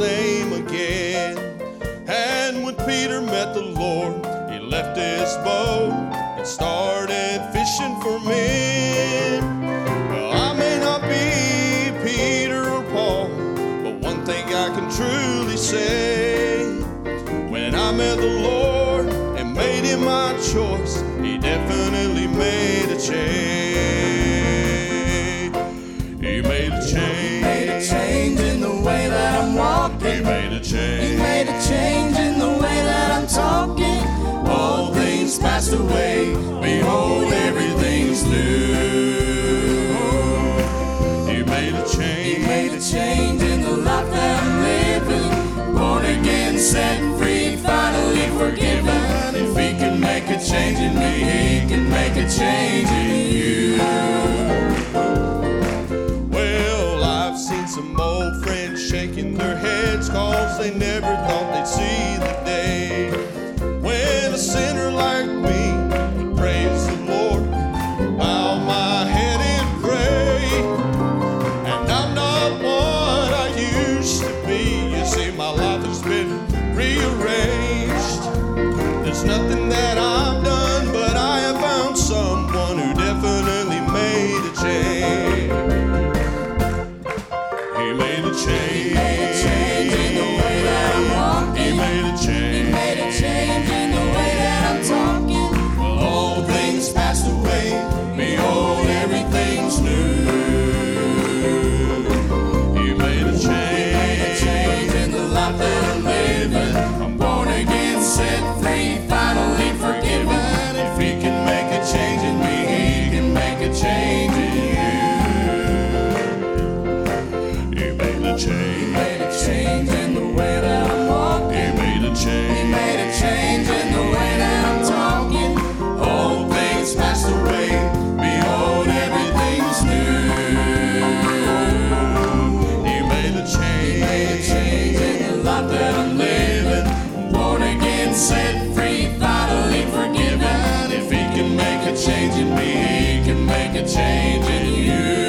same again. And when Peter met the Lord, he left his boat and started fishing for men. Well, I may not be Peter or Paul, but one thing I can truly say when I met the Lord and made him my choice, he definitely made a change. Set free, finally forgiven. If he can make a change in me, he can make a change in you. Well, I've seen some old friends shaking their heads cause they never thought He made a change. In the way that I'm walking. He made a change in the way that I'm talking. All things passed away. Behold, everything's new. He made a change in the life that I'm living. I'm born again, set free, a change. We made a change in the way that I'm talking. Old things passed away. Behold, everything's new. He made a change. You made a change in the life that I'm living. Born again, set free, finally forgiven. If He can make a change in me, He can make a change in you.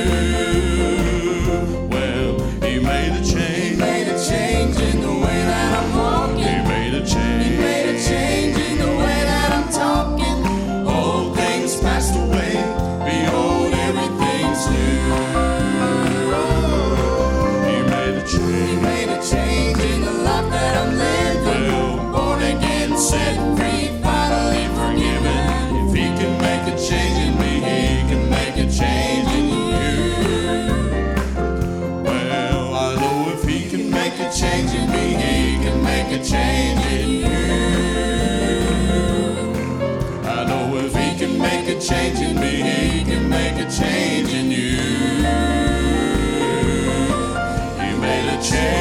make a change in me. He can make a change in you. I know if he can make a change in me, he can make a change in you. You made a change.